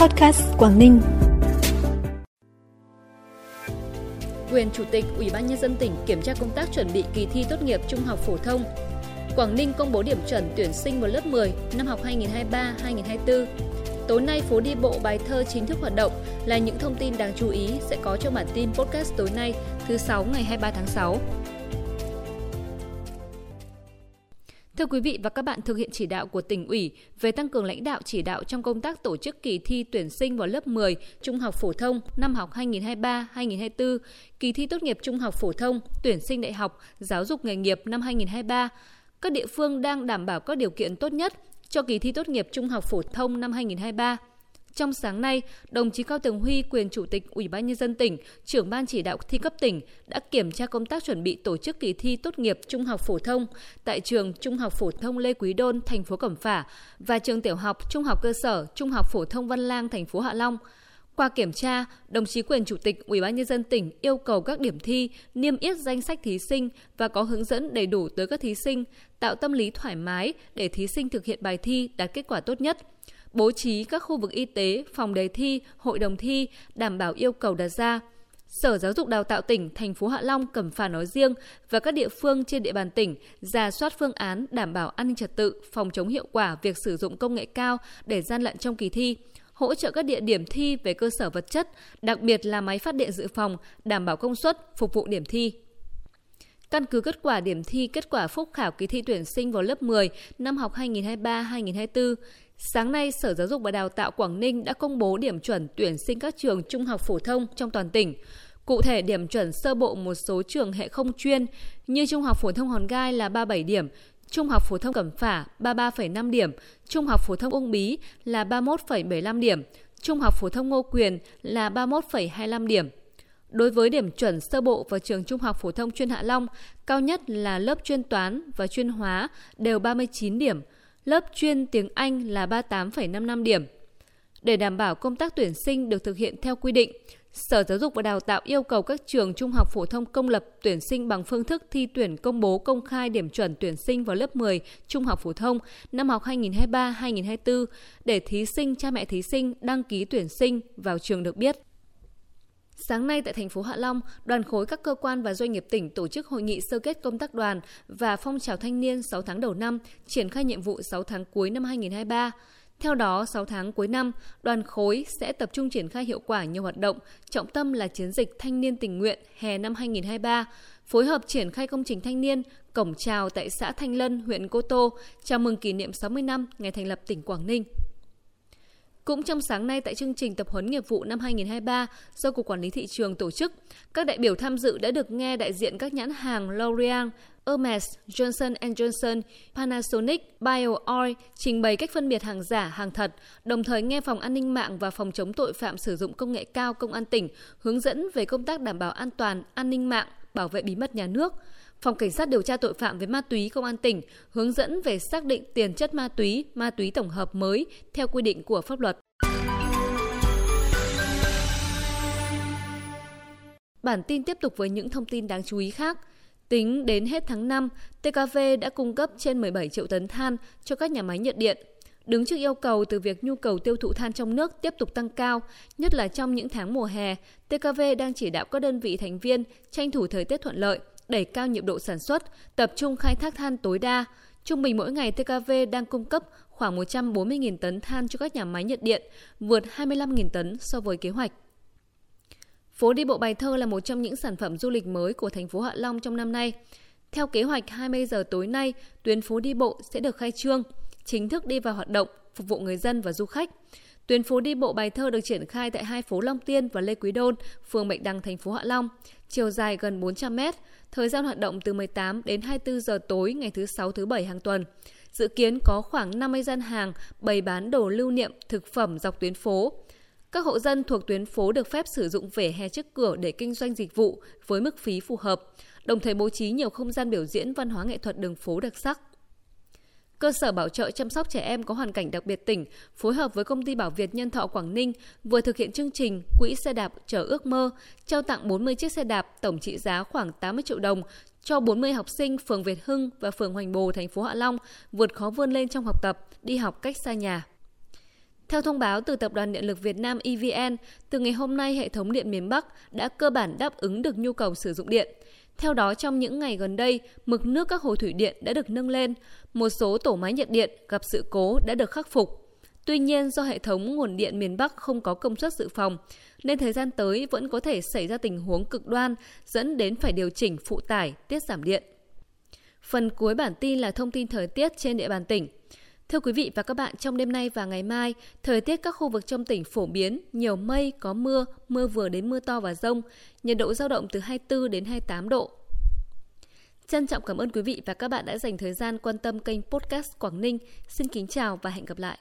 Podcast Quảng Ninh. Quyền Chủ tịch Ủy ban Nhân dân tỉnh kiểm tra công tác chuẩn bị kỳ thi tốt nghiệp trung học phổ thông. Quảng Ninh công bố điểm chuẩn tuyển sinh vào lớp 10 năm học 2023-2024. Tối nay, phố đi bộ bài thơ chính thức hoạt động là những thông tin đáng chú ý sẽ có trong bản tin podcast tối nay, thứ 6 ngày 23 tháng 6. Thưa quý vị và các bạn, thực hiện chỉ đạo của tỉnh ủy về tăng cường lãnh đạo chỉ đạo trong công tác tổ chức kỳ thi tuyển sinh vào lớp 10 trung học phổ thông năm học 2023-2024, kỳ thi tốt nghiệp trung học phổ thông, tuyển sinh đại học, giáo dục nghề nghiệp năm 2023, các địa phương đang đảm bảo các điều kiện tốt nhất cho kỳ thi tốt nghiệp trung học phổ thông năm 2023. Trong sáng nay, đồng chí Cao Tường Huy, quyền Chủ tịch Ủy ban Nhân dân tỉnh, trưởng ban chỉ đạo thi cấp tỉnh đã kiểm tra công tác chuẩn bị tổ chức kỳ thi tốt nghiệp trung học phổ thông tại trường Trung học phổ thông Lê Quý Đôn, thành phố Cẩm Phả và trường tiểu học Trung học cơ sở Trung học phổ thông Văn Lang, thành phố Hạ Long. Qua kiểm tra, đồng chí quyền chủ tịch Ủy ban nhân dân tỉnh yêu cầu các điểm thi niêm yết danh sách thí sinh và có hướng dẫn đầy đủ tới các thí sinh, tạo tâm lý thoải mái để thí sinh thực hiện bài thi đạt kết quả tốt nhất bố trí các khu vực y tế, phòng đề thi, hội đồng thi đảm bảo yêu cầu đặt ra. Sở Giáo dục Đào tạo tỉnh, thành phố Hạ Long, Cẩm Phả nói riêng và các địa phương trên địa bàn tỉnh ra soát phương án đảm bảo an ninh trật tự, phòng chống hiệu quả việc sử dụng công nghệ cao để gian lận trong kỳ thi, hỗ trợ các địa điểm thi về cơ sở vật chất, đặc biệt là máy phát điện dự phòng, đảm bảo công suất, phục vụ điểm thi. Căn cứ kết quả điểm thi kết quả phúc khảo kỳ thi tuyển sinh vào lớp 10 năm học 2023-2024, Sáng nay, Sở Giáo dục và Đào tạo Quảng Ninh đã công bố điểm chuẩn tuyển sinh các trường trung học phổ thông trong toàn tỉnh. Cụ thể, điểm chuẩn sơ bộ một số trường hệ không chuyên như Trung học phổ thông Hòn Gai là 37 điểm, Trung học phổ thông Cẩm Phả 33,5 điểm, Trung học phổ thông Ung Bí là 31,75 điểm, Trung học phổ thông Ngô Quyền là 31,25 điểm. Đối với điểm chuẩn sơ bộ vào trường Trung học phổ thông chuyên Hạ Long, cao nhất là lớp chuyên toán và chuyên hóa đều 39 điểm, lớp chuyên tiếng Anh là 38,55 điểm. Để đảm bảo công tác tuyển sinh được thực hiện theo quy định, Sở Giáo dục và Đào tạo yêu cầu các trường trung học phổ thông công lập tuyển sinh bằng phương thức thi tuyển công bố công khai điểm chuẩn tuyển sinh vào lớp 10 trung học phổ thông năm học 2023-2024 để thí sinh, cha mẹ thí sinh đăng ký tuyển sinh vào trường được biết. Sáng nay tại thành phố Hạ Long, đoàn khối các cơ quan và doanh nghiệp tỉnh tổ chức hội nghị sơ kết công tác đoàn và phong trào thanh niên 6 tháng đầu năm, triển khai nhiệm vụ 6 tháng cuối năm 2023. Theo đó, 6 tháng cuối năm, đoàn khối sẽ tập trung triển khai hiệu quả nhiều hoạt động, trọng tâm là chiến dịch thanh niên tình nguyện hè năm 2023, phối hợp triển khai công trình thanh niên, cổng chào tại xã Thanh Lân, huyện Cô Tô, chào mừng kỷ niệm 60 năm ngày thành lập tỉnh Quảng Ninh. Cũng trong sáng nay tại chương trình tập huấn nghiệp vụ năm 2023 do Cục Quản lý Thị trường tổ chức, các đại biểu tham dự đã được nghe đại diện các nhãn hàng L'Oreal, Hermes, Johnson Johnson, Panasonic, BioOil trình bày cách phân biệt hàng giả, hàng thật, đồng thời nghe Phòng An ninh mạng và Phòng chống tội phạm sử dụng công nghệ cao Công an tỉnh hướng dẫn về công tác đảm bảo an toàn, an ninh mạng, bảo vệ bí mật nhà nước. Phòng Cảnh sát điều tra tội phạm về ma túy Công an tỉnh hướng dẫn về xác định tiền chất ma túy, ma túy tổng hợp mới theo quy định của pháp luật. Bản tin tiếp tục với những thông tin đáng chú ý khác. Tính đến hết tháng 5, TKV đã cung cấp trên 17 triệu tấn than cho các nhà máy nhiệt điện. Đứng trước yêu cầu từ việc nhu cầu tiêu thụ than trong nước tiếp tục tăng cao, nhất là trong những tháng mùa hè, TKV đang chỉ đạo các đơn vị thành viên tranh thủ thời tiết thuận lợi, đẩy cao nhiệm độ sản xuất, tập trung khai thác than tối đa. Trung bình mỗi ngày TKV đang cung cấp khoảng 140.000 tấn than cho các nhà máy nhiệt điện, vượt 25.000 tấn so với kế hoạch. Phố đi bộ Bài Thơ là một trong những sản phẩm du lịch mới của thành phố Hạ Long trong năm nay. Theo kế hoạch 20 giờ tối nay, tuyến phố đi bộ sẽ được khai trương, chính thức đi vào hoạt động, phục vụ người dân và du khách. Tuyến phố đi bộ Bài Thơ được triển khai tại hai phố Long Tiên và Lê Quý Đôn, phường Bạch Đằng, thành phố Hạ Long, chiều dài gần 400 mét, thời gian hoạt động từ 18 đến 24 giờ tối ngày thứ Sáu, thứ Bảy hàng tuần. Dự kiến có khoảng 50 gian hàng bày bán đồ lưu niệm, thực phẩm dọc tuyến phố. Các hộ dân thuộc tuyến phố được phép sử dụng vỉa hè trước cửa để kinh doanh dịch vụ với mức phí phù hợp, đồng thời bố trí nhiều không gian biểu diễn văn hóa nghệ thuật đường phố đặc sắc. Cơ sở bảo trợ chăm sóc trẻ em có hoàn cảnh đặc biệt tỉnh phối hợp với công ty Bảo Việt Nhân Thọ Quảng Ninh vừa thực hiện chương trình Quỹ xe đạp chở ước mơ, trao tặng 40 chiếc xe đạp tổng trị giá khoảng 80 triệu đồng cho 40 học sinh phường Việt Hưng và phường Hoành Bồ, thành phố Hạ Long vượt khó vươn lên trong học tập, đi học cách xa nhà. Theo thông báo từ Tập đoàn Điện lực Việt Nam EVN, từ ngày hôm nay hệ thống điện miền Bắc đã cơ bản đáp ứng được nhu cầu sử dụng điện. Theo đó, trong những ngày gần đây, mực nước các hồ thủy điện đã được nâng lên, một số tổ máy nhiệt điện gặp sự cố đã được khắc phục. Tuy nhiên, do hệ thống nguồn điện miền Bắc không có công suất dự phòng, nên thời gian tới vẫn có thể xảy ra tình huống cực đoan dẫn đến phải điều chỉnh phụ tải, tiết giảm điện. Phần cuối bản tin là thông tin thời tiết trên địa bàn tỉnh. Thưa quý vị và các bạn, trong đêm nay và ngày mai, thời tiết các khu vực trong tỉnh phổ biến, nhiều mây, có mưa, mưa vừa đến mưa to và rông, nhiệt độ giao động từ 24 đến 28 độ. Trân trọng cảm ơn quý vị và các bạn đã dành thời gian quan tâm kênh podcast Quảng Ninh. Xin kính chào và hẹn gặp lại.